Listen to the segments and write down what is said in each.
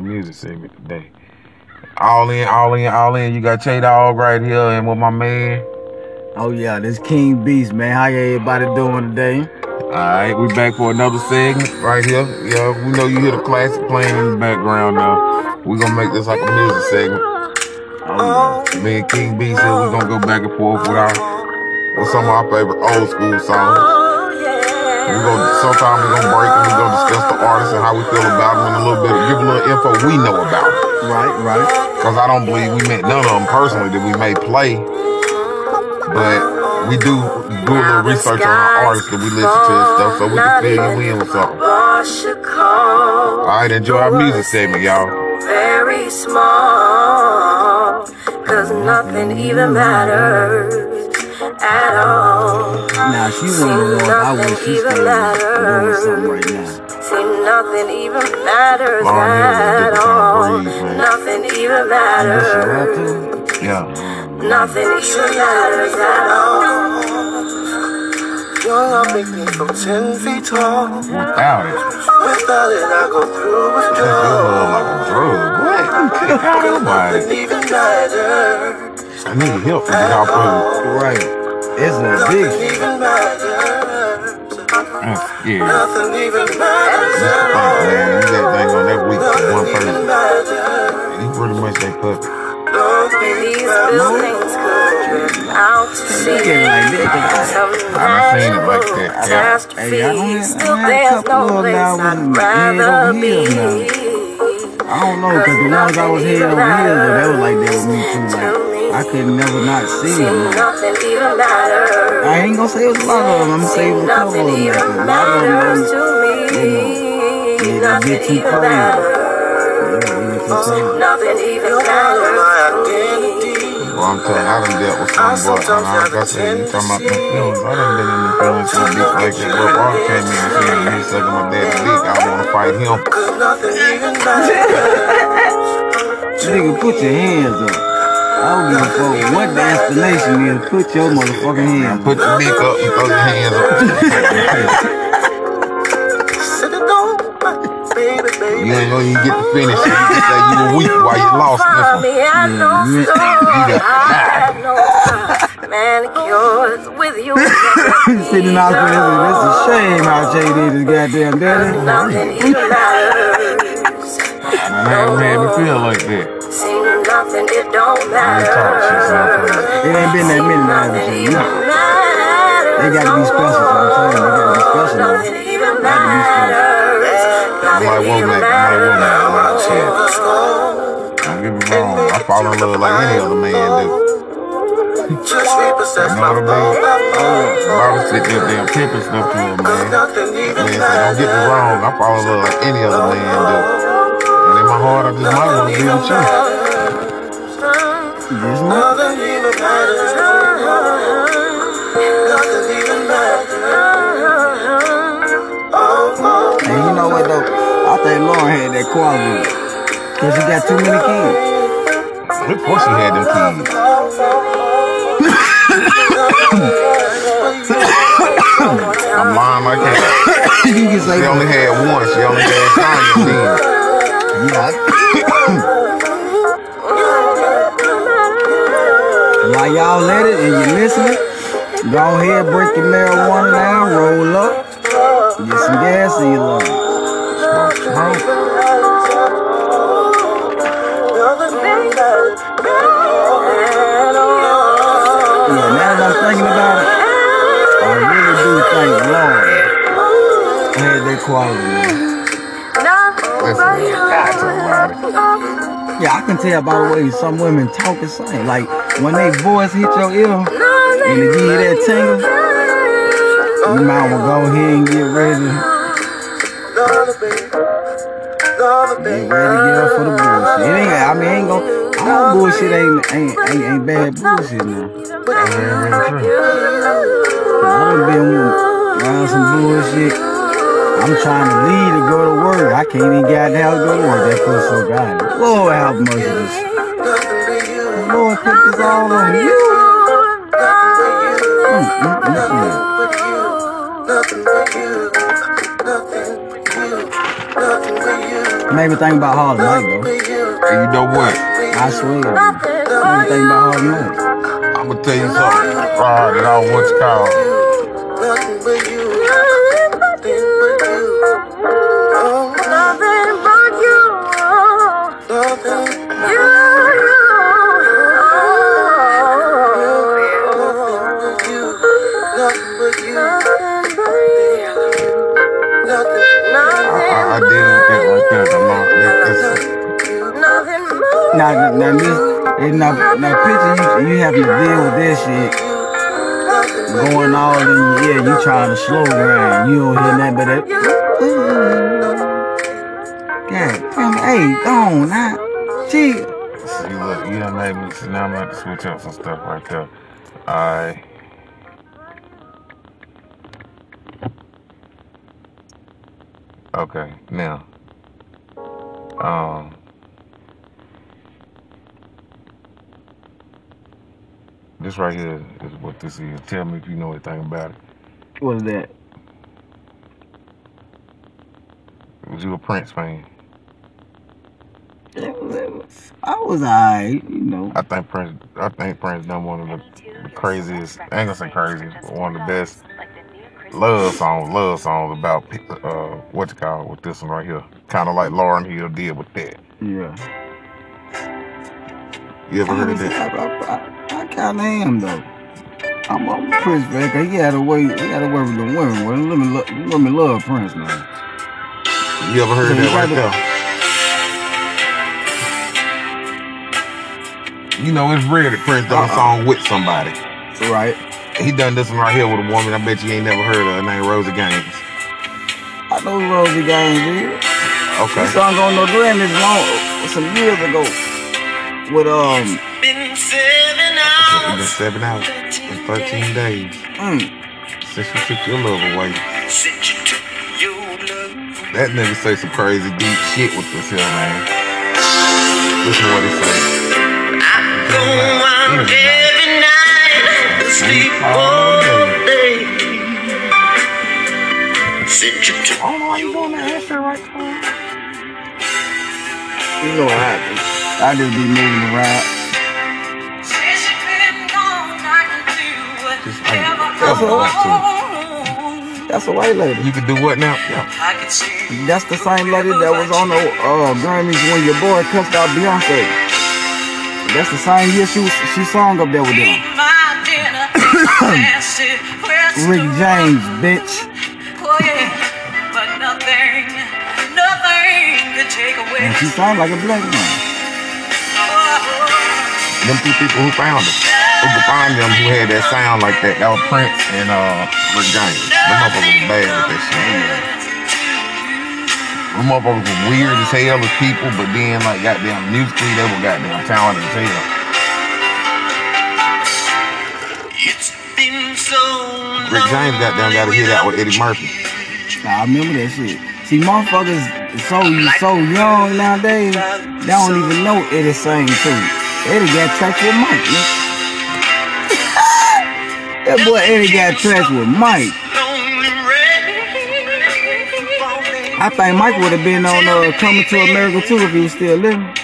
music segment today. All in, all in, all in. You got Che Dog right here and with my man. Oh yeah, this King Beast, man. How ya everybody doing today? Alright, we back for another segment right here. Yeah, we know you hear the classic playing in the background now. we gonna make this like a music segment. Oh, yeah. Me and King B said we're gonna go back and forth with our with some of our favorite old school songs. We gonna sometimes we gonna break and we're gonna discuss the artist and how we feel about them and a little bit, give a little info we know about them. Right, right. Cause I don't believe we met none of them personally that we may play, but we do do a little research on our artists that we listen to and stuff, so we can fill you in with something. All right, enjoy our music segment, y'all. Very small, cause nothing even matters at all. Now she wanna know I wish she stayed doing something right now. See, nothing even matters at all. Nothing even matters. Yeah. Nothing even matters at all. Young, I make me from ten feet tall. Without it. Without it, I go through withdrawal. like a drug. What? Nothing even matters. I need help to get out Right. It's a big even matters. Oh, yeah. Nothing even matters. Mr. Oh, man, you got thing on that week for one person. He pretty much that puppet. These buildings could out to sea. I seen it like that. Yeah. Hey, I don't still there's no place I'd rather be. I don't know, cause the ones I was head over here, they was like that with me too. Like, I could never not see them. I ain't gonna say it was a lot of them. I'm gonna say it was a couple of them. Like, a lot of them, you know, yeah, they get too crazy. Yeah, they get too crazy. Well, I'm telling you, I done dealt with some, but uh, like I said, you talking about them feelings. I done been in the feelings for a beat like that. But Rock came in and said, he's sucking my dad's dick. I wanna fight him. Nigga, put your hands up. I don't give a fuck what the explanation is. Put your motherfucking hand. Put your dick up and throw your hands up. you ain't gonna even get to finish. You can say you were weak while you lost this one. Yeah, you, you got manicures with you. Sitting out there, it's a shame how Jay did his goddamn daddy. Nothing even matters. Man, man, me feel like that nothing, it don't matter. It ain't been that many now, but you know. They gotta be special, so I'm telling you, they gotta be special now. They gotta be. My woman, my woman, my shit. Don't get me wrong, I fall in love like any other man do. You know what I mean? I was sitting there damn pimping stuff to him, man. Man said, don't get me wrong, I fall in love like any other man do. And in my heart, I just might want to be with you. There's nothing even matters. Nothing even matters. And you know what though? I think Lauryn had that quality. Cause she got too many kids. Of course she had them kids. I'm lying like that. you can say she only had one. She only had Tanya then. Yeah. While y'all let it and you listening, go ahead, break your marijuana down, roll up, get some gas in your lungs. Smoke, Yeah, now that I'm thinking about it, I really do think Lord had that quality. Yeah, I can tell by the way some women talk and sing. Like when they voice hit your ear and they give you that tingle, you might well go ahead and get ready. Get ready to get up for the bullshit. It ain't, I mean, ain't gonna, all bullshit ain't, ain't, ain't, ain't bad bullshit now. I done been around some bullshit. I'm trying to leave to go to work. I can't even get out to go to work. That feels so God. Lord have mercy. Lord, put this all on you. Mm, mm, mm, mm. Nothing but you. Nothing but you. Nothing but you. Made me think about Harlem Night though. And you know what? I swear. Made me think about Harlem Night. I'm gonna tell you something. Right, that I want you that's, Now, now, now now, picture you, you having to deal with this shit going all in your. You trying to slow down. You don't hear nothing but that. God damn, hey, go on now. Chill. see, look, you done made me. See, now I'm have to switch up some stuff right there. Alright. Okay, now. Um. This right here is what this is. Tell me if you know anything about it. What is that? Was you a Prince fan? it was I was alright, you know. I think Prince. I think Prince done one of the, the craziest. I ain't gonna say crazy, but one of the best love songs. Love songs about uh what you call it with this one right here. Kind of like Lauryn Hill did with that. Yeah. You ever heard of I, that? I, I, I kinda am though. I'm, a Prince 'cause he had a way, he had a way with the women. Well, women, lo- women love Prince, man. You ever heard you that right there? You know it's rare that Prince done a Uh-uh. song with somebody. Right. He done this one right here with a woman. I bet you ain't never heard of her named Rosie Gaines. I know Rosie Gaines is. Okay. This song on no Grammys long some years ago with um Been seven hours. It's been hours. seven hours and 13 days mm, since you took your love away. Since you took your love. That nigga say some crazy deep shit with this here, man. Listen to what he say. Go out every night. Sleep all day. Since you took I don't know why you doing that answer right there. you know what happens. I just be moving around. Just like, That's ever all. want. That's a white lady. You can do what now? Yeah. I could see That's the same lady that was on the uh, Grammys when your boy cussed out Beyonce. That's the same year she was, she sung up there with them. Rick James, bitch. Yeah. But nothing, nothing could take away. And she sound like a black man. Them two people who found it. Who could find them who had that sound like that. That was Prince and uh Rick James. Them motherfuckers was bad with that shit. Them motherfuckers were weird as hell as people, but then like goddamn musically they were goddamn talented as hell. It's been so Rick James goddamn gotta hit that with Eddie Murphy. Nah, I remember that shit. See, motherfuckers so so young nowadays, they don't even know Eddie sang too. Eddie got tracks with Mike. nigga. that boy Eddie got tracks with Mike. I think Mike would have been on uh, Coming to America too if he was still living. I go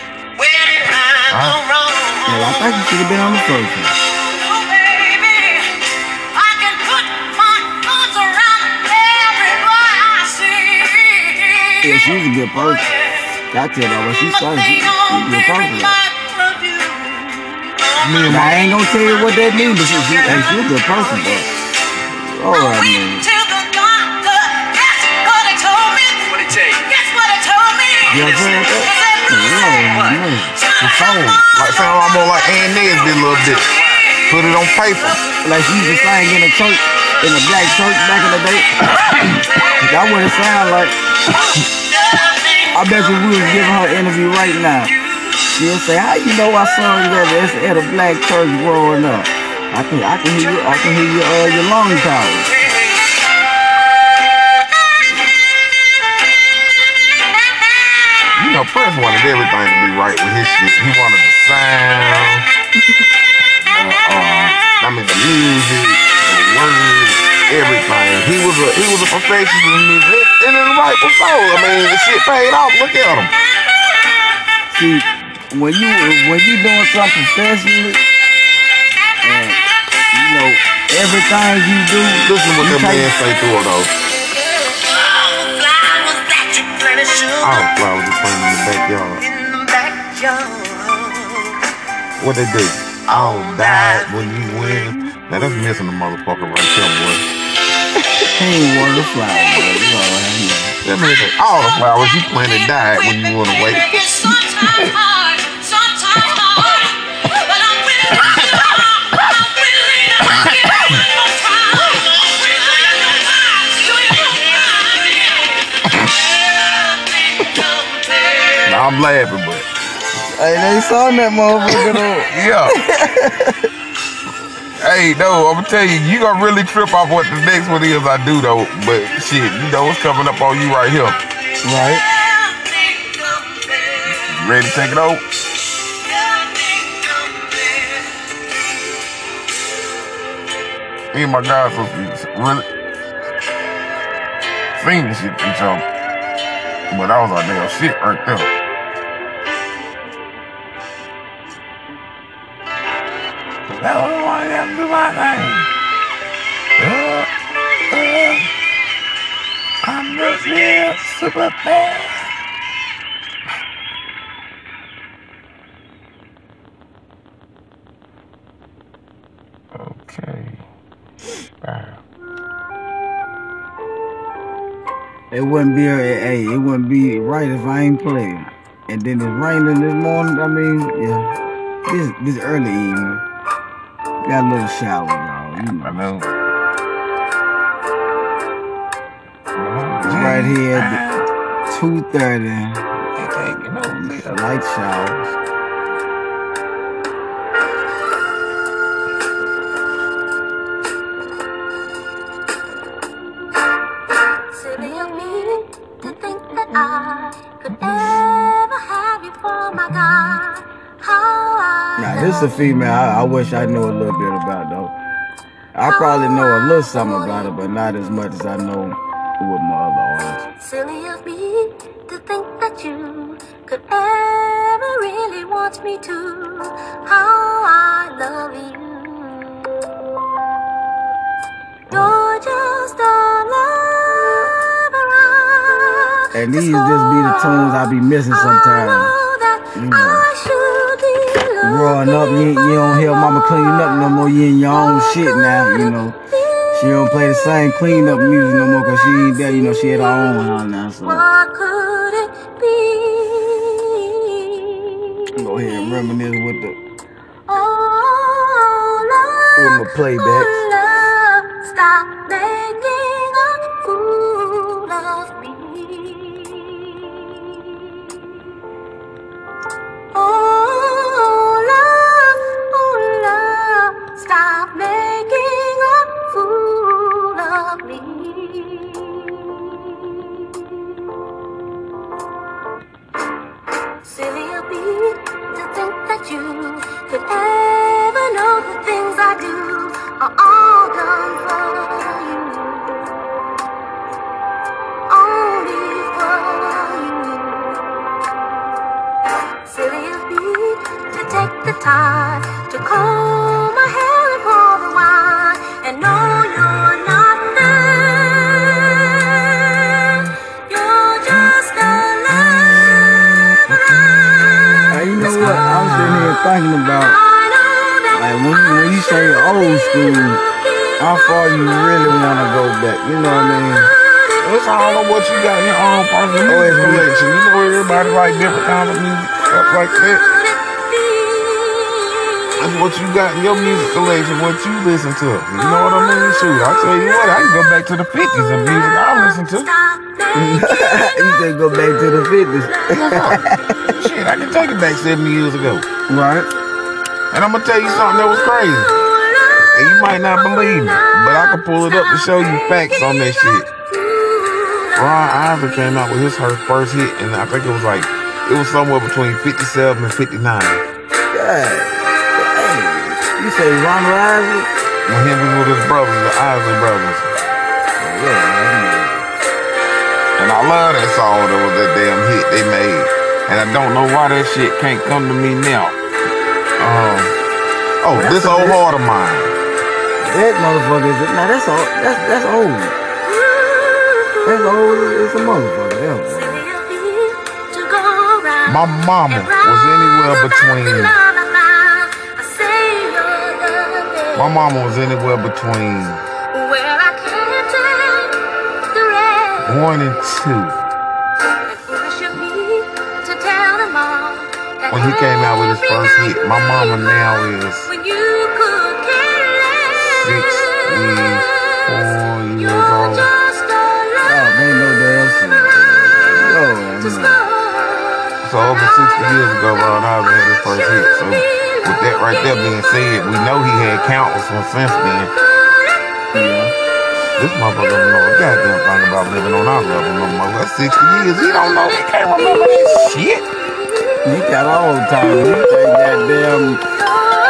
Huh? wrong? Yeah, I think he should have been on the first one. Baby, I can put my arms around every boy I see. Yeah, she was a good person. I tell that when she sang, she, she a good person. Me and my I ain't gonna tell you what that means, but she, she, hey, she was a good person, but oh, I mean, What it take? Guess what it told me? you know what I'm saying? Yeah, the phone. Like sound almost like Ann Nesby a little bit. Put it on paper. Like she used to sing in a church, in a black church back in the day. that what it sound like. I bet you we was giving her an interview right now. She'll say, "How you know I sung that at, at a black church growing up?" I can, I can hear you, I can hear your, uh, your lung powers. You know, Prince wanted everything to be right with his shit. He wanted the sound, uh, uh, I mean the music, the words, everything. He was a he was a professional musician. and in the rightful soul. I mean, the shit paid off. Look at him. See, when you when you doing something professionally, and you know everything you do, Listen to what you that take- man say through it though. All the flowers are playing in the backyard. What they do? All died when you win. Now that's missing the motherfucker right there, boy. he ain't one of the flowers, bro. You all right here. That man say all the flowers you planted died when you went away. I'm laughing, but Hey, they saw that motherfucker though. yeah. hey, no, I'm gonna tell you, you gonna really trip off what the next one is I do though. But shit, you know what's coming up on you right here. Right? You ready to take it over? Me and my guys be really singing shit to each other. But that was our damn shit right there. Here, super fast. Okay. Wow. It wouldn't be hey, it wouldn't be right if I ain't playing. And then it's raining this morning. I mean, yeah, this this early evening. Got a little shower, y'all. You know. I know. Right here at two thirty. Ain't taking no liquor. Light showers. Silly of me to think that I could ever have you for my God. How I Now this is a female. I, I wish I knew a little bit about though. I probably know a little something about it, but not as much as I know with my other artists. Silly of me to think that you could ever really want me to. How I love you. You're just a lover. And these just be the tunes I be missing sometimes. You know. Mm. Growing up, you, you don't hear mama clean up no more. You in your own shit now, you know. She don't play the same clean up music no more because she ain't there, you know, she had her own house now. So What could it be? go ahead and reminisce with the Oh, with my playbacks. You really want to go back. You know what I mean? It's all on what you got in your own personal Oh, it's music collection. You know everybody like different kind of music, stuff like that. That's what you got in your music collection, what you listen to. You know what I mean? Shoot, I tell you what, I can go back to the 50s of music I listen to. you said go back to the fitness. Shit, I can take it back 70 years ago. right? And I'm gonna tell you something that was crazy. And you might not believe me, but I can pull it up to show you facts on that shit. Ron Isley came out with his her first hit, and I think it was like it was somewhere between 57 and 59. Yeah. Hey, you say Ron Isley? When he was with his brothers, the Isley brothers. Yeah, And And I love that song that was that damn hit they made. And I don't know why that shit can't come to me now. Um, oh, this old heart of mine. That motherfucker is now that's old. That's that's old. That's old. It's a motherfucker. That boy. My mama was anywhere between. My mama was anywhere between one and two when he came out with his first hit. My mama now is years old. Ain't no damn. Yo. So over 60 years ago, Ron had his first hit. So with that right there being said, we know he had countless ones since then. Yeah. This motherfucker don't know a goddamn thing about living on our level no more. That's 60 years. He don't know. He can't remember that shit. He got all the time. He think goddamn. Boys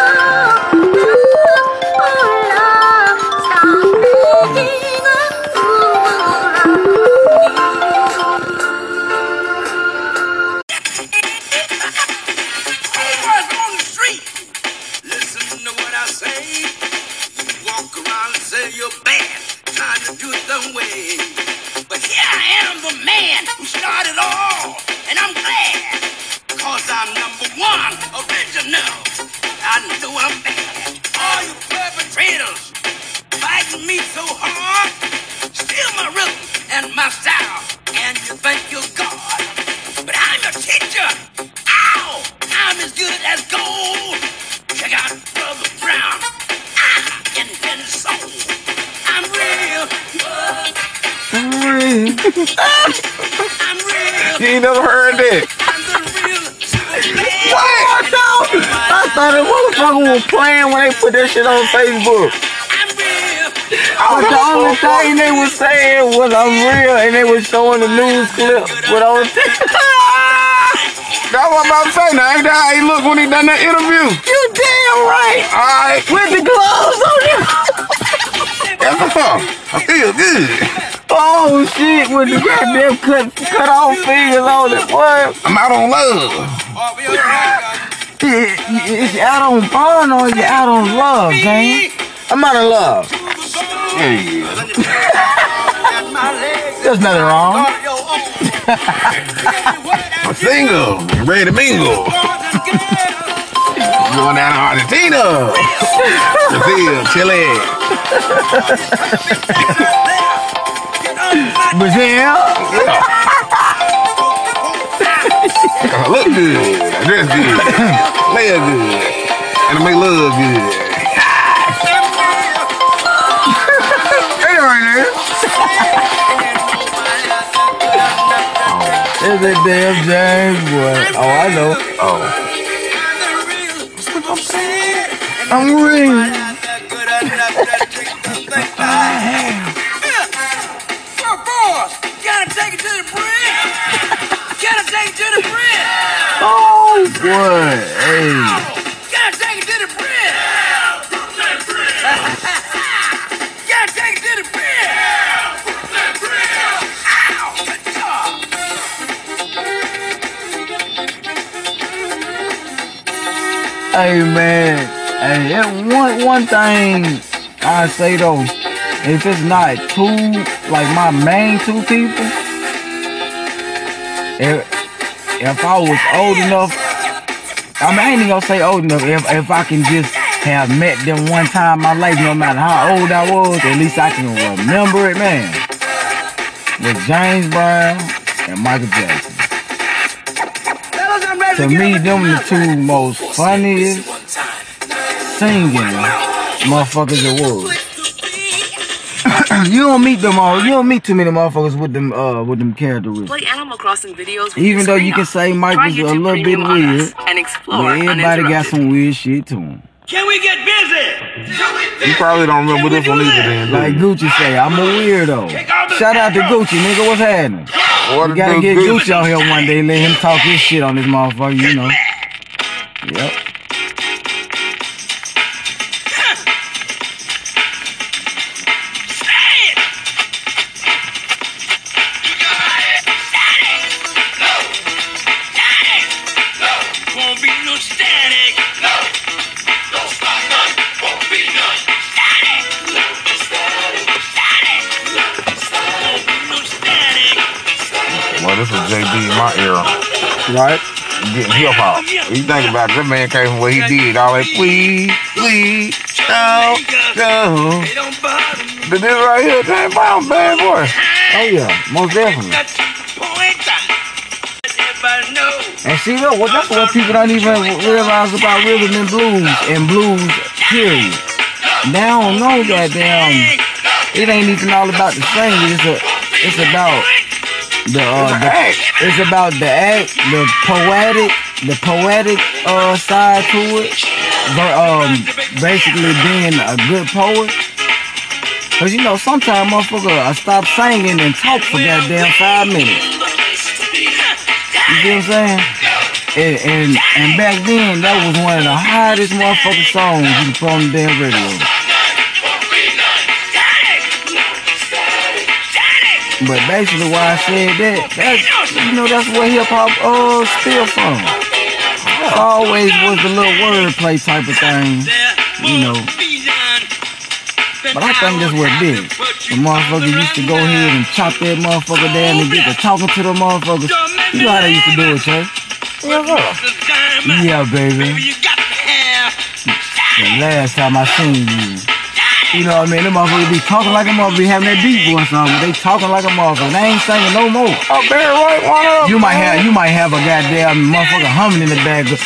You ain't never heard that. The real I thought that motherfucker was playing when they put that shit on Facebook. But the only thing they was saying was I'm real, and they was showing the news clip with all the That's what I'm about to say. Now, ain't that how he looked when he done that interview? You damn right. All right. With the gloves on him. That's what's up. I feel good. Oh shit, with the goddamn cut cut off fingers on it, boy. I'm out on love. I'll be alright. It- It's out on fun or you out on love, James? I'm out of love. There's nothing wrong. I'm single. Ready to mingle. Going down to Argentina. Brazil, Chile. Brazil? I look good. I dress good. Play good. And I make love good. Hey, right there. There's that damn James boy. Oh, I know. Oh. I'm real. Good job. Hey man, hey, that one one thing I say though, if it's not two, like my main two people, if if I was old enough, I mean I ain't even gonna say old enough. If if I can just have met them one time in my life, no matter how old I was, at least I can remember it, man. With James Brown and Michael Jackson. To me, them the two most funniest singing motherfuckers it was. you don't meet them all. You don't meet too many motherfuckers with them uh with them characteristics. Play Animal Crossing videos. with Even though you can say Mike Try was a little bit Premium on us weird, and explore but everybody got some weird shit to him. Can we get busy? You probably don't remember this one either then. Like? Gucci say, I'm a weirdo. Shout out to Gucci, nigga. What's happening? What You gotta get Gucci? Gucci out here one day. Let him talk his shit on this motherfucker. You know. Yep. Hip hop. You think about it, that man came from what he did. All that please, please, don't go. But this right here, James Brown, bad boy. Oh yeah, most definitely. And see, look, well, that's what people don't even realize about rhythm and blues and blues, period. They don't know goddamn. It ain't even all about the singing. It's a, it's about the, uh, the it's about the act, the poetic, the poetic uh side to it. But um, basically being a good poet. Cause you know sometimes motherfucker I stop singing and talk for goddamn five minutes. You see what I'm saying? And, and and back then that was one of the hottest motherfucking songs you put on the damn radio. But basically why I said that, that's you know that's where hip hop uh still from. Always was the little wordplay type of thing, you know. But I think that's what did. The motherfucker used to go ahead and chop that motherfucker down and get to talking to the motherfuckers. You know how they used to do it, Chase? Yeah, baby. The last time I seen you. You know what I mean? Them motherfuckers be talking like a motherfucker, be having that deep voice on, but they talking like a motherfucker. They ain't singing no more. Oh, Barry White, one of You might have you might have a goddamn motherfucker humming in the back. See,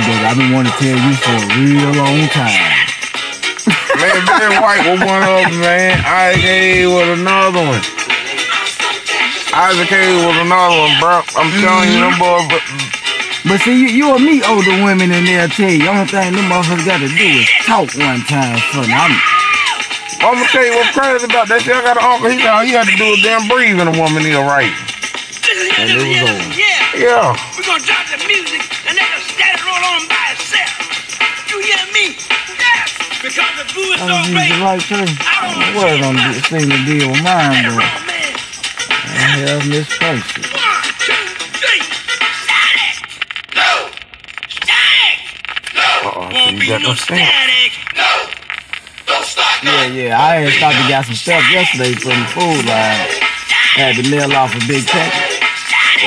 baby, I've been wanting to tell you for a real long time. Man, Barry White was one of them, man. Isaac Hayes was another one. Isaac Hayes was another one, bro. I'm telling you, them boys. But But see, you, you and me older women in there tell you, The only thing them motherfuckers got to do is talk one time for me. I'm, I'm gonna tell you what's crazy about that shit. I got an uncle. He said all you had to do is damn breathe in a woman ear right. And it was over. Yeah. Yeah. We're gonna drop the music and let us let it roll on by itself. You hear me? Yes. Because the boo is I so was using great. the right term. I don't know what I'm gonna seem to deal with mine, it but. I have misplaced it. You be got no no stamp. static. No. Don't stop. Yeah, yeah, I had stopped and got some stuff yesterday from the food line. Had to mail off a big package.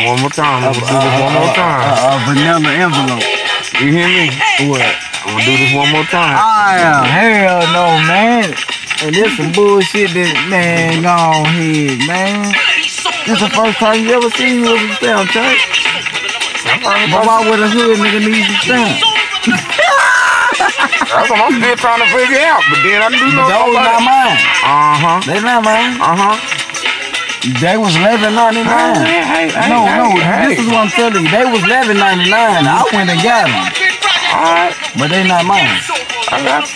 One more time. I'm gonna do this one more uh, time. a vanilla envelope. You hear me? What? I'm gonna do this one more time. Ah, hell no, man. And this some bullshit that, man, go on ahead, man. This the first time you ever seen me with a stamp, Chuck. But why would a hood nigga need some stamp? That's what I'm still trying to figure out. But then I do know Those not somebody. mine. Uh huh. They not mine. Uh huh. They was eleven ninety nine. Hey, hey, hey, No, no, hey, this is what I'm telling you. They was eleven ninety nine. I went and got them, All right. but they not mine. I got you.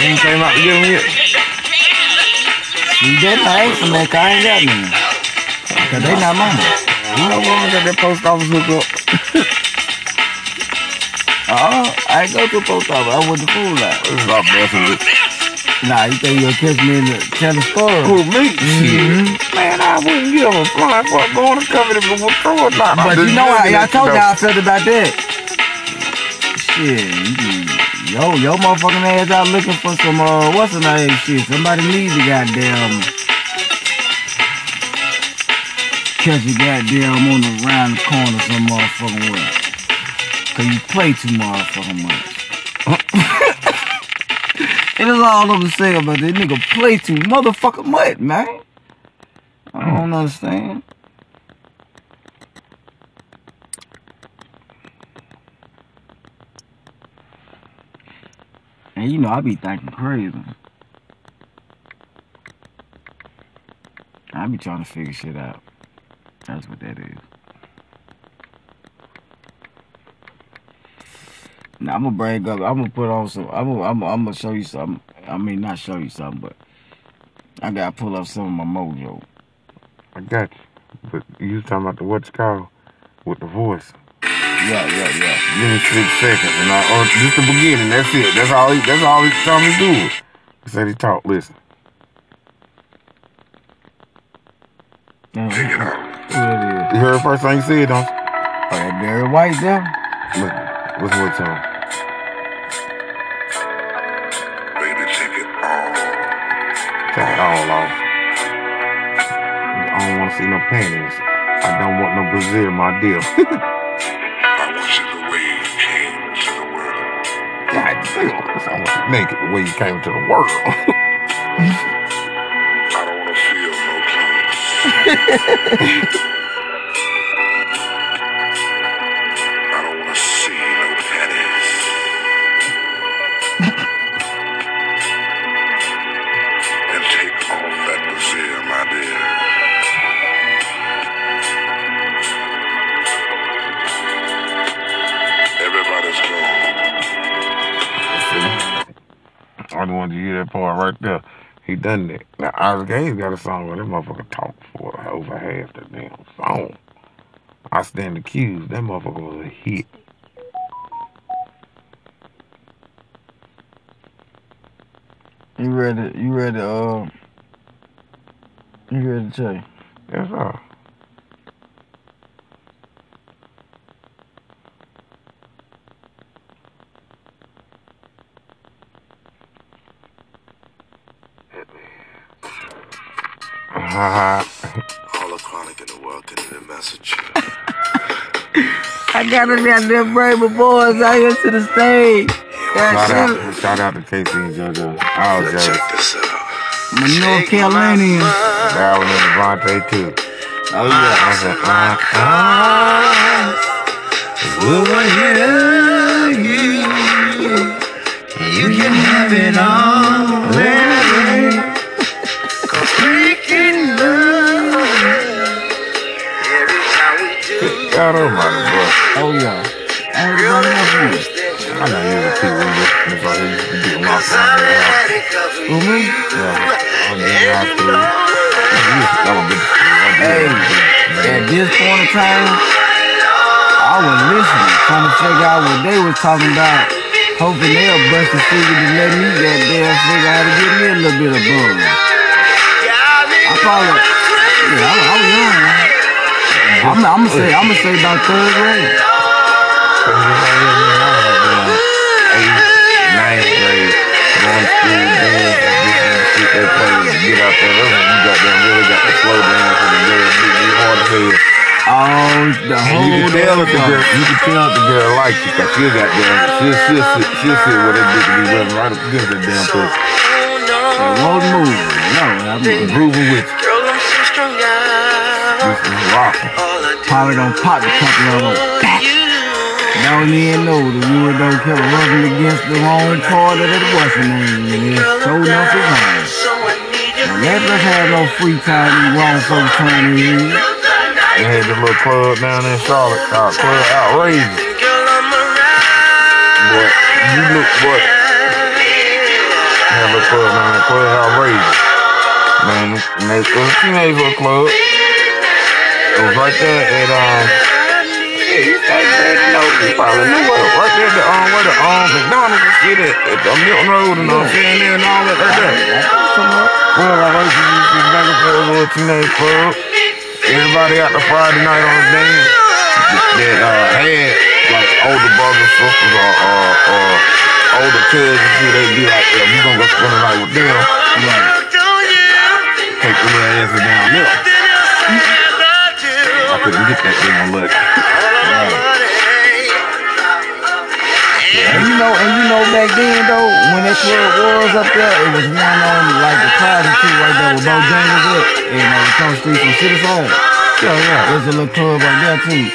You ain't came out to get them yet. You didn't ask them that 'cause I ain't got none. Cause they not mine. You know what? I got that post office hook up. Uh-uh. I go to post office. I went to food line. Stop messing with Nah, you think you'll catch me in the telling story? Who, me? Mhm. Man, I wouldn't give a flying fuck going to cover it if it was true or not. But you know looking I told you, how I felt about that. Shit, you yo, yo motherfucking ass out looking for some uh what's the name shit. Somebody needs to goddamn catch you goddamn on the round corner some motherfucking way. Cause you play too motherfucking much. it is all I'm saying about this nigga play too motherfucking much, man. I don't understand. And you know, I be thinking crazy. I be trying to figure shit out. That's what that is. Now I'm gonna bring up. I'm gonna put on some. I'm gonna. I'm, I'm gonna show you something. I mean, not show you something, but I gotta pull up some of my mojo. I got you. But you talking about the what's called with the voice. Yeah, yeah, yeah. Give me six seconds, and I, or just the beginning. That's it. That's all. He, that's all he's me to do. He said he talk. Listen. Uh-huh. Damn, who that is? You heard the first thing he said, don't you? Oh, that Barry White there. Listen. Listen what he told me. Baby, take it all. Take it all off. want to see no panties. I don't want no Brazil, my deal. I want you the way you came to the. God damn, I want you naked the way you came to the world. I don't want to feel no pain. that. Now, got a song where that motherfucker talked for over half the damn song. I stand accused. That motherfucker was a hit. You ready? You ready? Uh, you ready to tell you? Yes, sir. Haha. All the chronic in the world can get a message. I got them goddamn Braver boys out here to the stage. shout out, shout out to Casey and JoJo. All Now Joe. check this out. My North Carolinians. Darwin and Devontae too. Oh yeah. I said, uh, uh, over here, you, you can have it all, God almighty, bro. Oh yeah. I I know you was a Pete Weaver. That's why he used to beat him the house. Who me? Yeah, on the high school. He that was good. Hey, at this point in time, I was listening, trying to figure out what they was talking about, hoping they'll bust the figure to let me goddamn figure out how to get me a little bit of buzz. I probably, yeah, I, I was young. Man. I'm, I'm gonna say, I'm gonna say about third grade. Eighth, ninth grade, going to school, doing this shit they play, get out there. That's when you got them really got the slow dance and the girl, be be hard to feel. Oh, the whole you can tell if the girl, you can tell if the girl likes you, cause she'll got them, she'll, she'll, sit, she'll sit with that dick and be rubbing right up against that damn pussy. It won't move. No, I'm Grooving with you. This is rocking. probably don't pop a couple of them. Back. Don't even know the wood don't kept rubbing against the wrong part of that washing name. It's so enough is hard. Now let us have no free time these wrong folks trying to use. They had this little club down in Charlotte called Club Outrageous. Boy, you look, boy. Had a club down there, Club Outrageous. Man, they, it was a teenage club. Was right there at, um, yeah, you you probably knew right there the, um, where the, um, McDonald's all saying there and all that right there. Like to forth little teenage club. Everybody out the Friday night on the dance that uh, had like older brothers, sisters, or, or, or older cousins who they be like, yeah, we gonna go spend the night with them. Right. Take the little asses down there. Couldn't get that damn look. And you know, and you know back then though, when that club was up there, it was one on like the Closet too, right there with Bojangles at, and uh, across the street from City Side. Yeah, yeah. There's a little club right there too.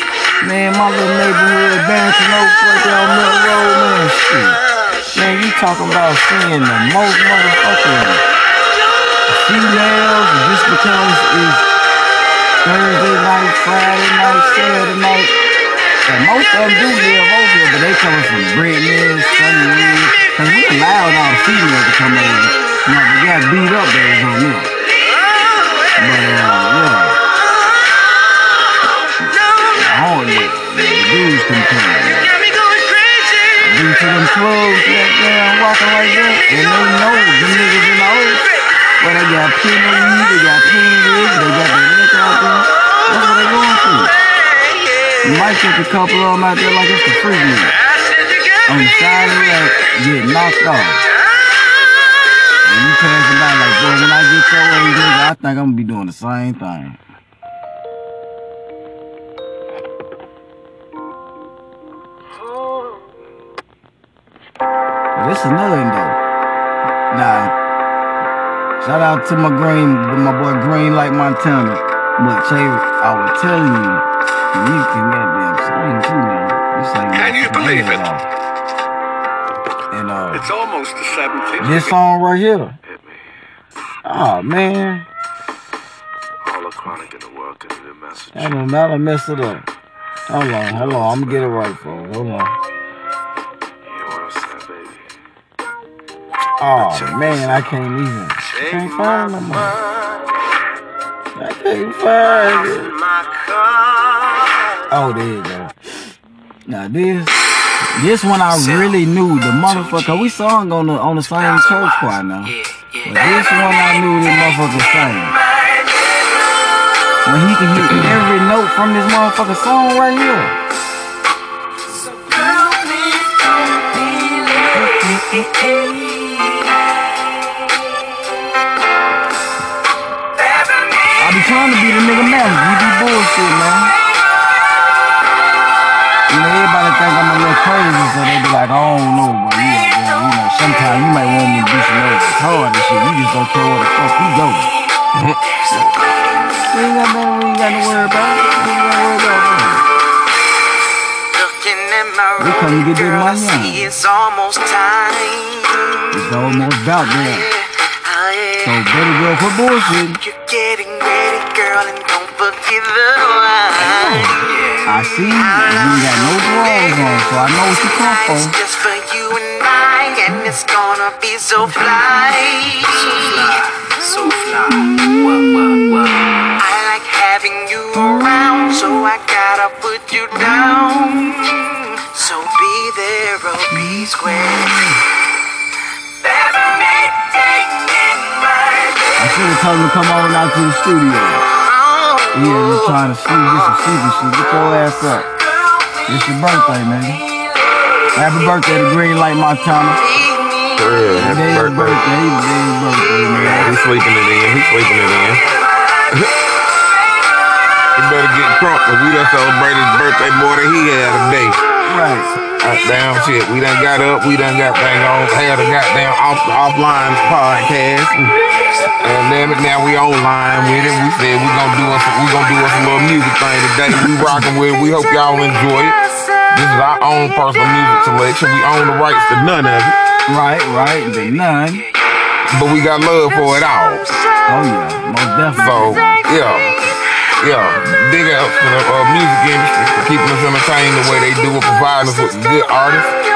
Man, my little neighborhood Barrington Oaks right there on Middle Road, man, shit. Man, you talking about seeing the most motherfucking females just because it's Thursday night, Friday night, Saturday night. And most of them do live over here, but they coming from Brittany, Sunnywood. Cause we allowed all the females to come over. Now they got beat up days on them. But uh, yeah. All the, the dudes can come. Dudes to them clubs, that damn walking like that, and they know them niggas in the old where they got penalties, they got penalties, they got their liquor out there. That's what they going through. You might take a couple of them out there like it's a free meal. On the side of the rack, get knocked off. And you passing by like, boy, when I get your age, I think I'm gonna be doing the same thing. This is another though. Nah, Shout out to my green, my boy Green Light Montana. But I will tell you, you can goddamn sing too, man. You sing Can you believe it? off. And uh, It's almost the 17th. this song right here. Oh man, All the chronic in the world can do the message. I don't know, I messed it up. Hold on, hold on, I'm gonna get it right for you. Hold on. You know what I'm saying, baby? Oh man, I can't even. I can't find no more. I can't find it. Oh, there you go. Now this, this one I really knew the motherfucker. We sung on the on the same church choir now, but this one I knew this motherfucker sang. When he can hit every note from this motherfucker song right here. I be trying to be the nigga manager. You be bullshit, man. You know, everybody think I'm a little crazy, so they be like, I don't know, but you, know, you know, sometimes you might want me to do some other hard and shit. You just don't care where the fuck you go. we ain't got nothing we ain't got to worry about. We ain't got to worry about that. Looking at We come to get that girl, money on. it's almost time. It's almost about there. So, Yeah, baby girl, for bullshit. You're getting ready, girl, and don't forget the wine. I see you ain't got no drawers on, so I know what you come for. It's just for you and I, and it's gonna be so fly. So fly. What, what, what? I like having you around, so I gotta put you down. So be there or be square. I should have told him to come on out to the studio. Yeah, you trying to sleep, get some sleep and shit. Get your ass up. It's your birthday, nigga. Happy birthday to Green Light Montana. For real, happy Today's birthday. birthday. Today's birthday, man. He's sleeping it in. He's sleeping it in. he better get crunk because we done celebrated his birthday more than he had a day. Right. Uh, damn shit. We done got up. We done got thing on. Had a goddamn off, offline podcast. And, and then now we online with it. We said we gonna do us we gonna do us a little music thing today. We rocking with it. We hope y'all enjoy it. This is our own personal music selection. We own the rights to none of it, Right, right. The none. but we got love for it all. Oh, yeah. Most definitely. So yeah, yeah. Big ups to the uh, music industry for keeping us entertained the way they do it, providing us with good artists. And.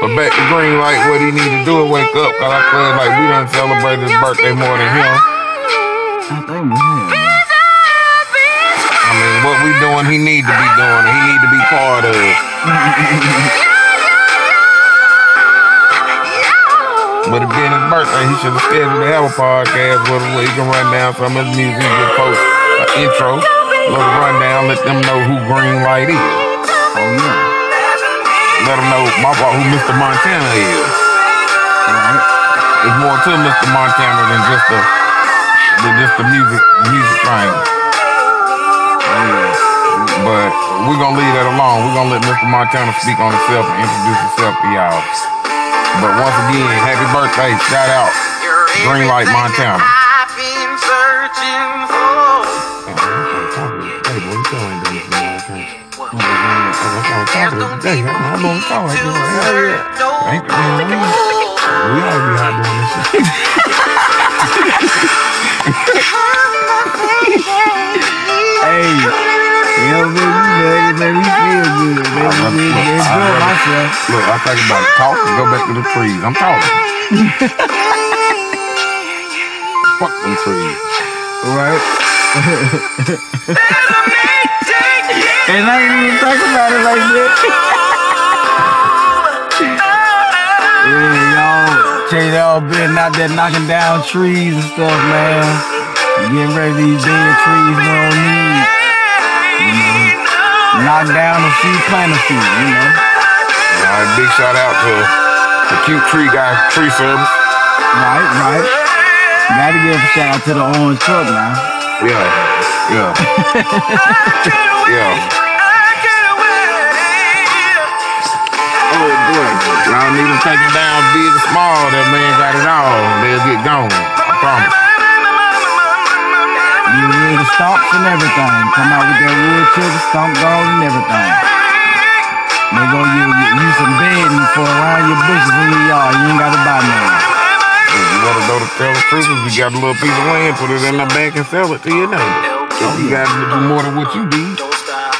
But back to Green Light, what he need to do is wake up, cause I feel like we done celebrated his birthday more than him. I think we have. I mean, what we doing, he need to be doing. He need to be part of But it being his birthday, he should have scheduled to have a podcast with us where he can run down some of his music, just post an intro, little rundown, let them know who Green Light is. Oh, yeah. Let them know my who Mr. Montana is. Right. There's more to Mr. Montana than just the than just the music music thing. Oh, yeah. But we're gonna leave that alone. We're gonna let Mr. Montana speak on himself and introduce himself to y'all. But once again, happy birthday, shout out. Green Light, Montana. I've been searching for. Hey, boy, you still ain't done this in a long time. I'm talking today. I know I'm talking like this. Hell yeah. Ain't man, we ought to be out doing this shit. Hey, yo, baby, man, it made me feel good. Baby, I love- me I enjoy myself. Look, I think about it. Talk and go back to the trees. I'm talking. Fuck them trees. Right? and I didn't even think about it like that. yeah, y'all, check y'all been out there knocking down trees and stuff, man. Getting rid of these dead trees we need. Knock down a few, plant a you know. All right, big shout out to the Cute Tree Guy Tree Service. Right, right. Gotta give a shout out to the Orange Truck man. Yeah, yeah. yeah. Oh boy, y'all need to take it down big or small. That man got it all. They'll get gone. I promise. You hear the stomps and everything. Come out with that wood chip, stomp dog and everything. They go you, you, some bedding for around your bushes in your yard. You ain't got to buy nothing. If you want to go to tell the if you got a little piece of land, put it in the bank and sell it to your neighbor. If you got to do more than what you gonna now?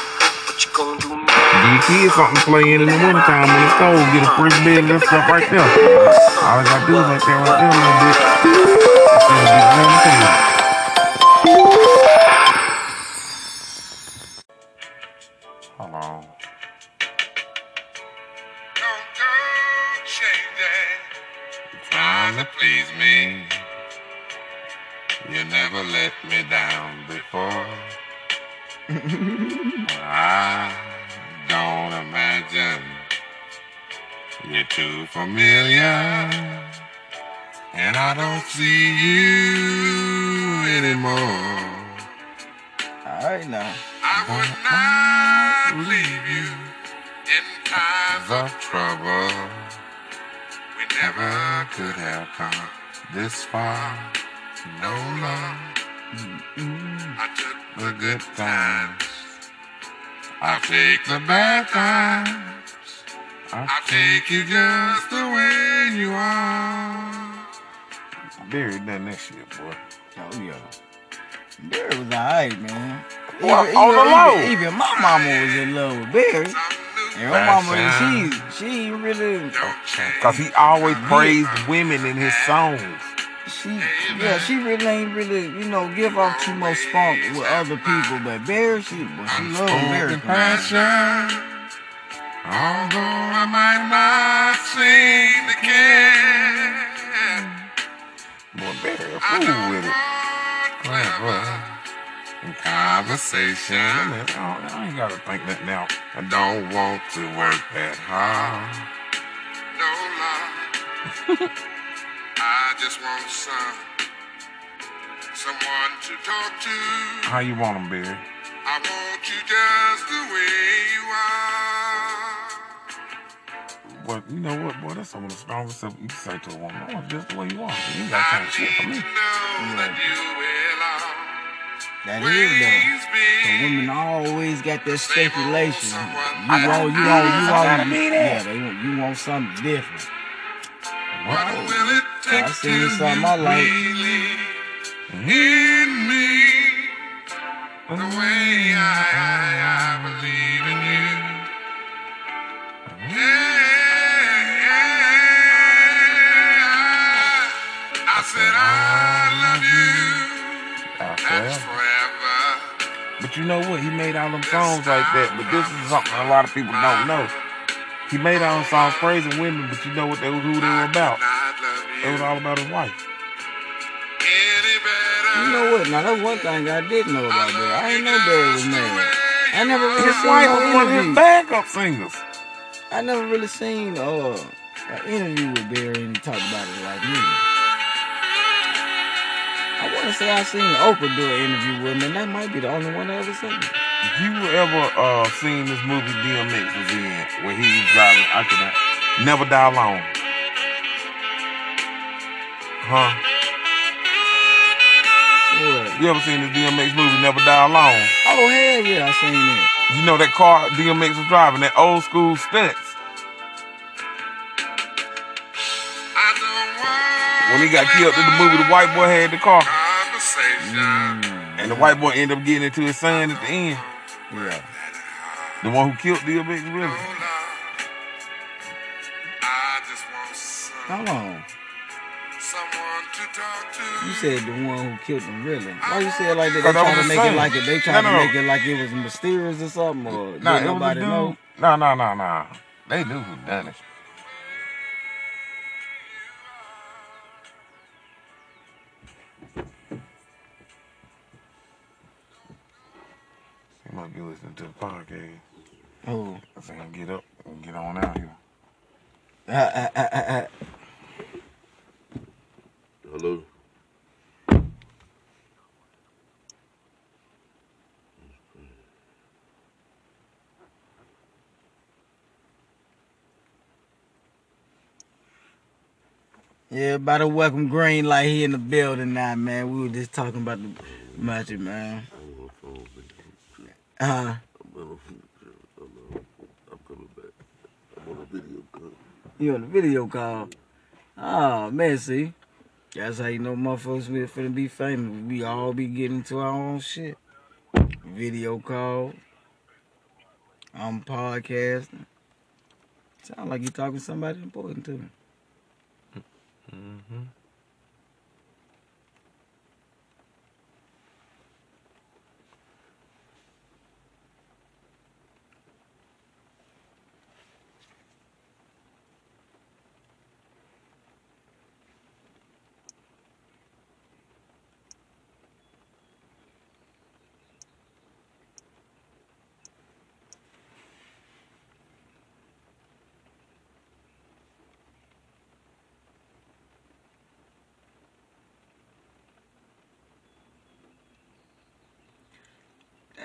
give your kids something to play in in the wintertime when it's cold. Get a free bed and stuff right there. All I gotta do is like that right there little bit. Could have come this far. No love. I took the good times. I take the bad times. I take you just the way you are. Barry done that shit, boy. Oh yeah. Barry was alright, man. Well, Even- on the low. Even, even my mama was in love with Barry. Some new And her mama, Fashion. she she ain't really. Cause he always praised women in his songs. she yeah, she really ain't really, you know, give off too much spunk with other people, but Barry, she but she love Barry. Passion. Although I might not seem to care. Boy, Barry a fool with it. Clever. In conversation. I, I ain't gotta think that now. I don't want to work that hard. No love. I just want some someone to talk to. How you want them, Barry? I want you just the way you are. But you know what, boy? That's some of the strongest stuff you can say to a woman. I want just the way you are. You ain't got time shit for me. know that you will That is though. The women always got that speculation. You want, you want, you want, be yeah, they want, you want something different. What will it take I seen something I like. in me the way I, I believe in you? Yeah, I said I love you. That's Forever. But you know what? He made all them songs like that. But this is something a lot of people don't know. He made all them songs praising women, but you know what they who they were about? It was all about his wife. You know what? Now that's one thing I did know about Barry. I ain't know Barry was married. I never really His seen wife no was one of his backup singers. I never really seen uh an interview with Barry and he talked about it like me. I want to say I seen Oprah do an interview with him, and that might be the only one I ever seen. You ever uh seen this movie DMX was in where he was driving? I cannot never die alone. Huh? What? You ever seen this DMX movie Never Die Alone? Oh hell yeah, I seen it. You know that car DMX was driving, that old school stunts. When he got killed in the movie, the white boy had the car. conversation. And the white boy ended up getting into his son at the end. Yeah. The one who killed DMX No really. love. I just want some, Hold on. someone to talk to. You said the one who killed him, really? Why you say it like that? They trying to the make it like it. They trying No, to make it like it was mysterious or something, or Nah, did it was a nobody know? No, no, no, no. They knew who done it. He might be listening to the podcast. Oh. I think I get up and get on out here. Ah, ah, ah, ah, ah. Hello. Yeah, by the welcome green light here in the building now, man. We were just talking about the magic, man. Uh, I'm coming back. I'm on a video call. you on the video call. Oh man, see. That's how you know motherfuckers we finna be famous. We all be getting to our own shit. Video call. I'm podcasting. Sound like you talking to somebody important to me. Mm-hmm.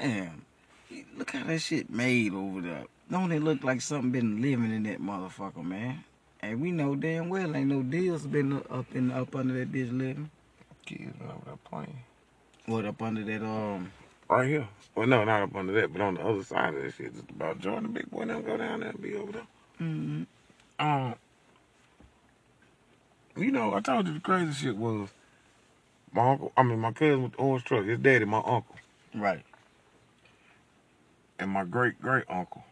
Damn. Look how that shit made over there. Don't it look like something been living in that motherfucker, man? And we know damn well ain't no deals been up in up under that bitch living. Kids over there playing. What up under that um Right here. Well, no, not up under that, but on the other side of that shit, just about join the big boy and them go down there and be over there. mm Um, you know, I told you the crazy shit was my uncle. I mean, my cousin with the orange truck. His daddy, my uncle, Right. And my great great uncle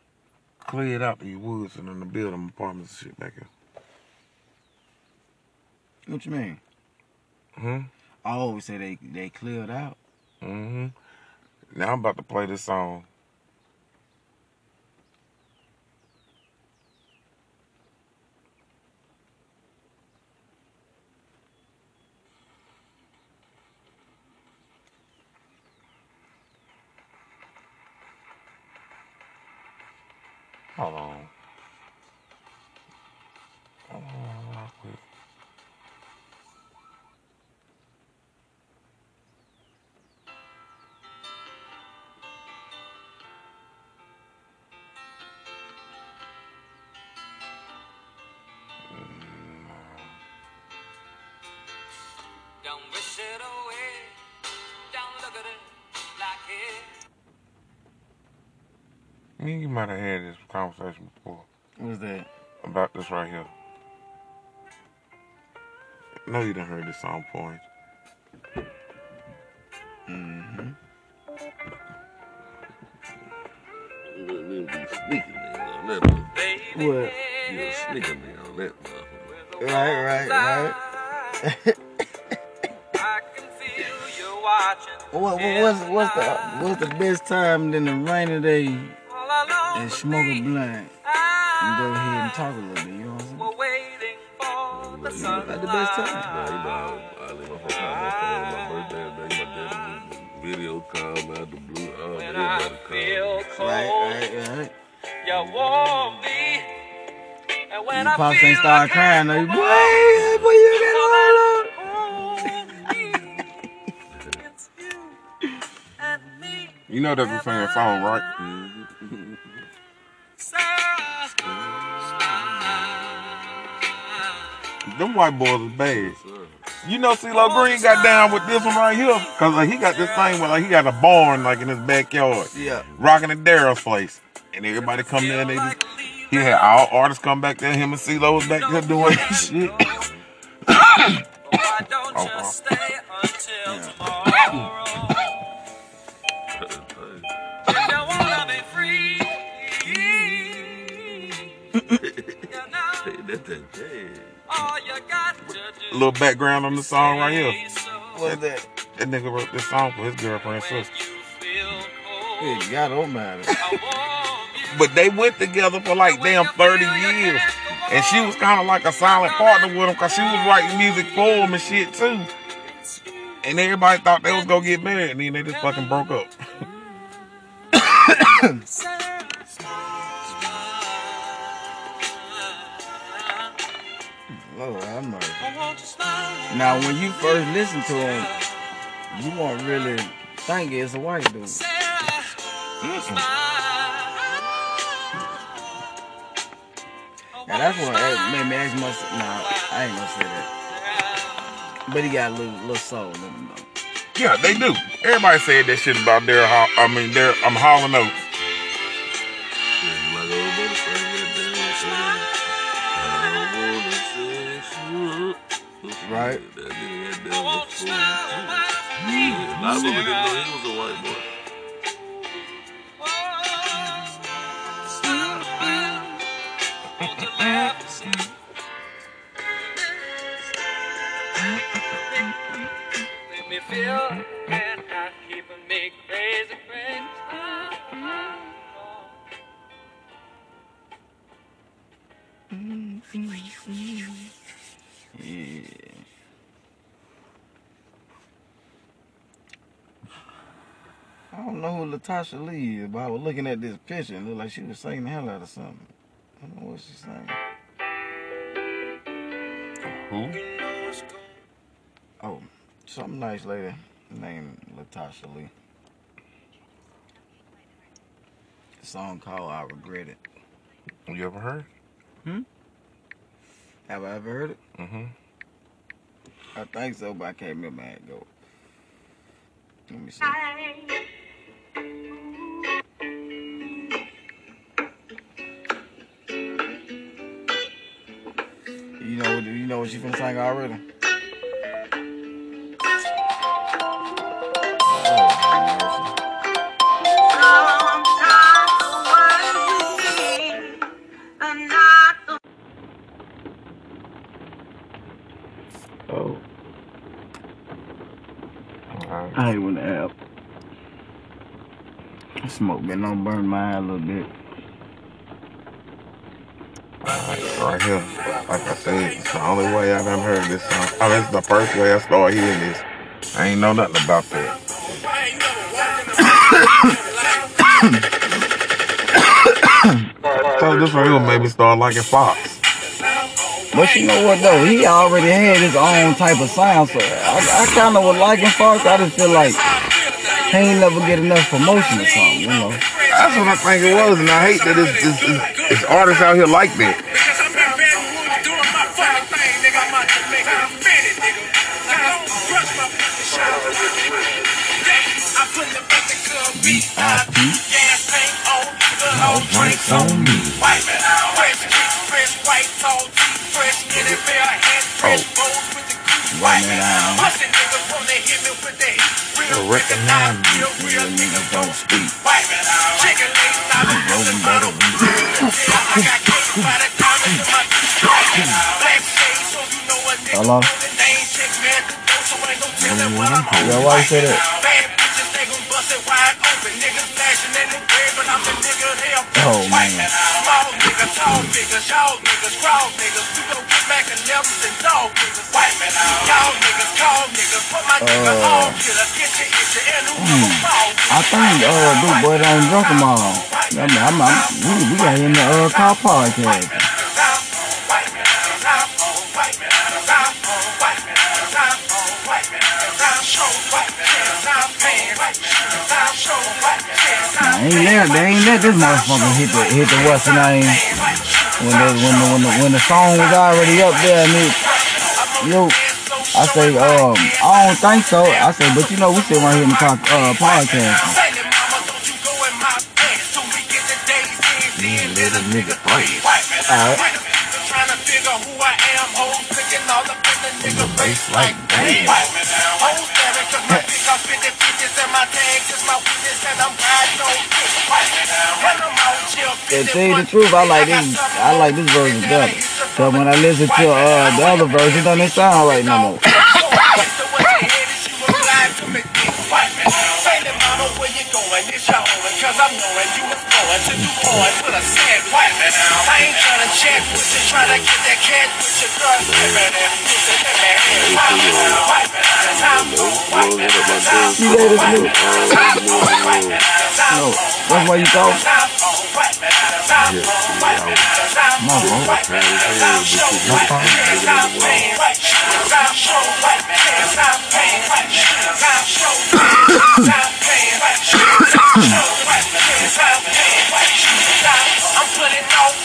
cleared out these woods and in the building apartments and shit back here. What you mean? Hmm. I always say they they cleared out. Mm-hmm. Now I'm about to play this song. Don't wish it away. Don't look at it like it. Me and you might have had this conversation before What's that? about this right here. No, you done heard this song before. ain't Mm-hmm. You be sneaking me on that one. What? You sneaking me on that motherfucker. Right, right, right. What, what what's what's the what's the best time than a rainy day and smoke a blunt and go ahead and talk a little bit, you know what I'm saying? We're waiting for the About the best time. Nah, you know, I, I leave my phone, call my phone on my birthday, and my daddy video call me out the blue. Oh, When man, I everybody call feel cold, Right, right, right. you warm me. And when You I pops feel ain't start I crying, can't though. You, go boy, boy, you You know that's a singing song, right? Sarah. Them white boys is bad. You know CeeLo Green got down with this one right here? Cause like he got this thing where like he got a barn like in his backyard. Yeah. Rocking at Daryl's place. And everybody come there and they just he had all artists come back there, him and CeeLo was back there doing shit. Little background on the song right here. What's that? That nigga wrote this song for his girlfriend's When sister. you feel cold, Good God Almighty. I warm you. But they went together for like damn 30 years. And she was kind of like a silent partner with him because she was writing music for him and shit too. And everybody thought they was gonna get married and then they just fucking broke up. Lord have mercy. Now, when you first listen to him, you won't really think it's a white dude. Now, that's what it made me ask myself. Nah, I ain't gonna say that. But he got a little, little soul in him though. Yeah, they do. Everybody said that shit about their. I mean, their. I'm um, Hall and Oates. Right. That nigga had. Don't know who Latasha Lee is, but I was looking at this picture and it looked like she was singing the hell out of something. I don't know what she's saying. Who? Oh, some nice lady named Latasha Lee. A song called I Regret It. You ever heard? Hmm? Have I ever heard it? Mm-hmm. I think so, but I can't remember how it go. Let me see. What- you finna sing already? Oh. I ain't when the app. Smoke been on burn my eye a little bit. Alright, right here. Like I said, it's the only way I've ever heard this song. Oh, mean, it's the first way I started hearing this. I ain't know nothing about that. so this one here made me start liking Foxx. But you know what though? He already had his own type of sound, so I, I kind of was liking Foxx. I just feel like he ain't never get enough promotion or something, you know. That's what I think it was, and I hate that it's, it's, it's, it's artists out here like that. VIP. Gas tank on, the whole drinks on me. White man, fresh kicks, fresh white tall teeth, fresh NFL hat, oh. fresh bows with the crew. White man, bustin' niggas wanna hit me with the heat. Real recognize me, real niggas don't speak. White man, chicken legs, not a rolling better I got cake by the time into my black shades, so you know what nigga Hello? on the name check, man. So ain't gon' tell them what I'm on. Yeah, why you say that? Oh, man. Small niggas, tall niggas, y'all niggas, crowd niggas. We gon' get back and levels and dog niggas. White man, y'all niggas, call niggas. Put my nigga Uh, on, killer. Get your itch and who never fall. I think uh, Big Boy done drunk them all. I mean, I'm, I'm, we, we got in the uh, car podcast. Nah, ain't let, they ain't let this motherfucker hit the hit the what's the name when the when the when the when the song was already up there and it yo I say um I don't think so I say but you know we sit right here in the car, uh, podcast. Little nigga pray. Alright. Trying to figure who I am, hoes picking all in the nigga Face like damn. My tags is my weakness and I'm riding on dick. When I'm out here, To tell you the truth, I like this. I like this version better. Cause when I listen to uh, the other version, it doesn't sound right no more. to do with a sad white man. I ain't trying to chat with you, trying to get that cat with your girl. Living and pussy, living and white man. Time for white man. Time You let us know. for white man. No, that's why you talk. Time for white man. Time for white man. My fault. White man. Time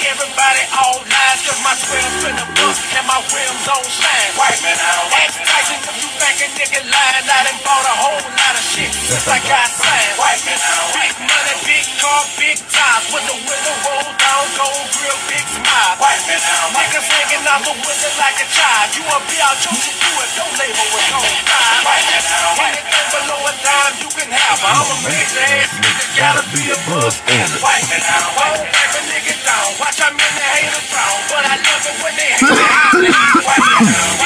everybody all lies cause my square's finna bust and my rims don't shine. White man, X Tyson mind, I done bought a whole lot of shit since I got signed. Big money, big car, big tires. When the window roll down, gold grill, big smile. Niggas hanging out the window like a child. You a be out, you should do it. Don't label it on time. Anything below a dime, you can have. I'm a major ass nigga, gotta be a buzz standard. Won't wipe a nigga down. Watch how many haters drown. But I love it when they hate me.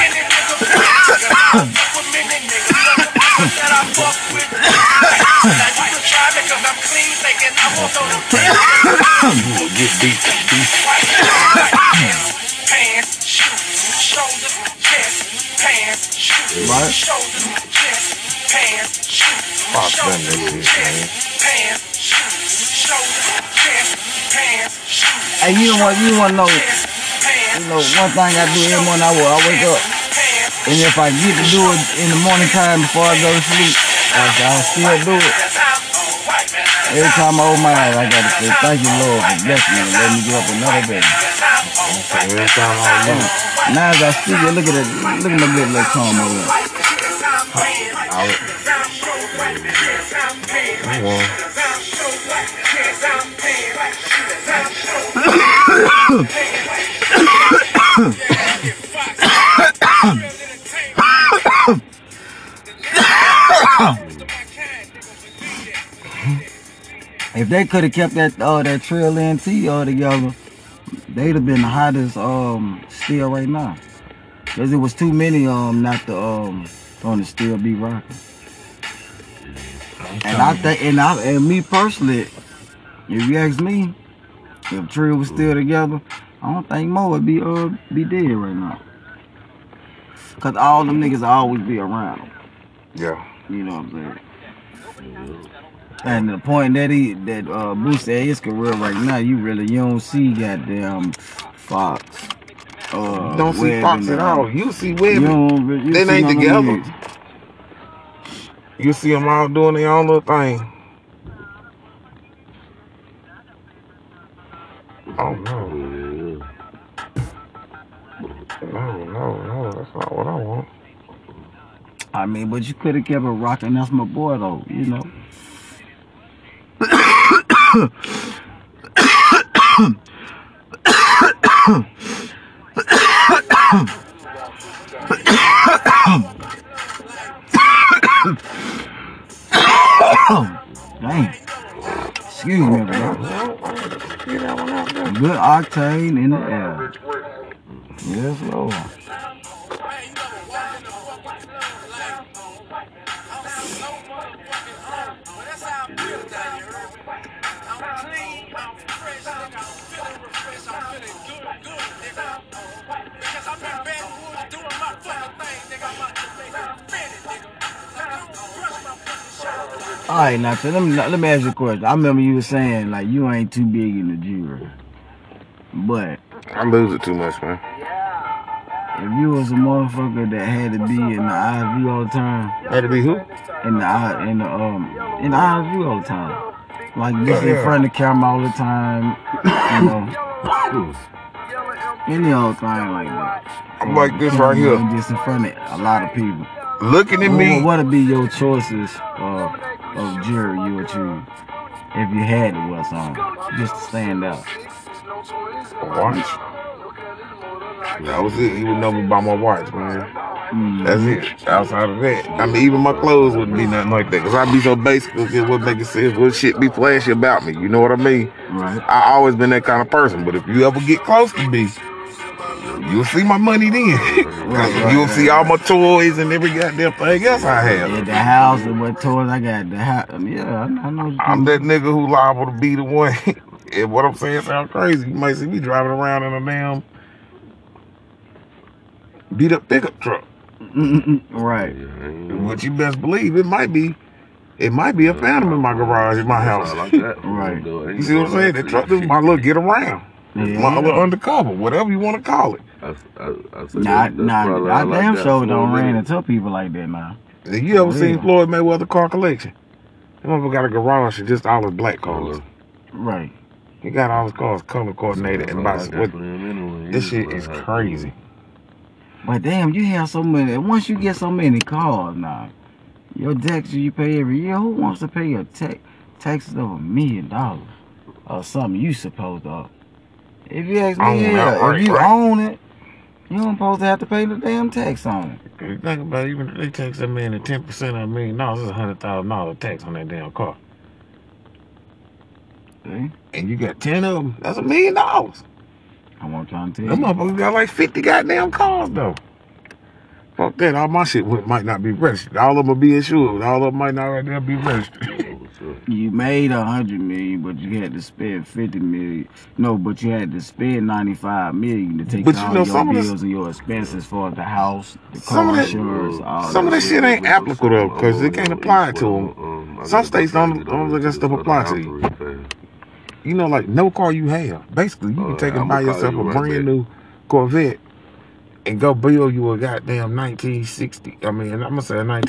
Any nigga, fuck with many niggas. Love the bitches that I fuck with. Now you can try me 'cause I'm clean thinking I won't throw them Get deep, deep. pants, shoes, shoulders, chest, pants, shoes, Right. shoulders, chest, pants, shoes, Fuck them shoulders, niggas, chest, man. pants, shoes, shoulders, chest, pants, shoes. Hey, you know what? You want to know? You know, one thing I do every morning, I, will I wake up, and if I get to do it in the morning time before I go to sleep, I, I still do it. Every time I open my eyes, I gotta say, thank you, Lord, for blessing me and letting me get up another day. Every time I look, Now as I speak, look at it, look at my little, little comb over there. I want. If they could have kept that uh, that Trill Ent all together, they'd have been the hottest um still right now. Cause it was too many um not to um on to still be rocking. And I think and I and me personally, if you ask me, if Trill was still together, I don't think Mo would be uh be dead right now. Cause all them niggas always be around him. Yeah. You know what I'm saying? And the point that he that uh boosted his career right now, you really you don't see goddamn Foxx. Uh, don't see Foxx at all. You see You Webbie. don't, you They ain't together. You see them all doing their own little thing. Oh no. No, no, no, that's not what I want. I mean, but you could have kept it rocking. That's my boy though, you know. Dang. Excuse me. Good octane in the air. Yes, Lord. All right, now so let me let me ask you a question. I remember you were saying like you ain't too big in the jewelry, but I lose it too much, man. if you was a motherfucker that had to be in the eye view all the time, Had to be who? in the eye in the um in the eye view all the time, like just in Yeah. front of the camera all the time, you know, any old thing like that. I'm like this right here. Just in front of a lot of people. Looking at What, me. what'd be your choices uh, of jewelry you would choose if you had to wear something just to stand out? Watch. That was it. He would know me by my watch, man. Mm, That's it. Outside of that, I mean, even my clothes wouldn't be nothing like that. Cause I'd be so basic. It would make sense. What shit be flashy about me? You know what I mean? right. I always been that kind of person. But if you ever get close to me, you'll see my money then. Right, right, you'll right. see all my toys and every goddamn thing else I have. Yeah, the house and what toys I got. The house. Yeah, I know. I know what you're I'm that nigga who liable to be the one. if what I'm saying sounds crazy, you might see me driving around in a damn beat up pickup truck. Right. But you best believe it might be, it might be a phantom in my garage in my house. like that. Right. You see what I'm saying? That truck is my little get around, Yeah. my little undercover, whatever you want to call it. I, I, I say Nah, that- nah, I like damn that sure don't a ran minute. into people like that now. Have you ever seen Floyd Mayweather car collection? That motherfucker got a garage and just all his black cars. Right. He got all his cars color coordinated and I about what, anyway. this shit is like, crazy. But damn, you have so many. Once you get so many cars now, Your taxes you pay every year. Who wants to pay your tax taxes of a million dollars or something you supposed to? If you ask Own me, it yeah, outright, if you right. own it, you don't supposed to have to pay the damn tax on it. You think about it, even if they tax that man at ten percent of a million dollars, it's a hundred thousand dollar tax on that damn car. See? And you got ten of them, that's a million dollars. I'm what I'm trying to tell Them you. motherfuckers got like 50 goddamn cars though. Fuck that, all my shit might not be registered. All of them will be insured. All of them might not right there be registered. You made a hundred million, but you had to spend fifty million. No, but you had to spend ninety five million to take But you all know, your some of this- bills and your expenses for the house, the Some of car that- insurance, all some of that that shit ain't applicable though, because it can't apply to them. Some states don't- don't let that stuff apply to you. You know, like no car you have. Basically, you can Uh, take and buy yourself you a right brand back. new Corvette and go build you a goddamn 1960. I mean, I'm gonna say a 19.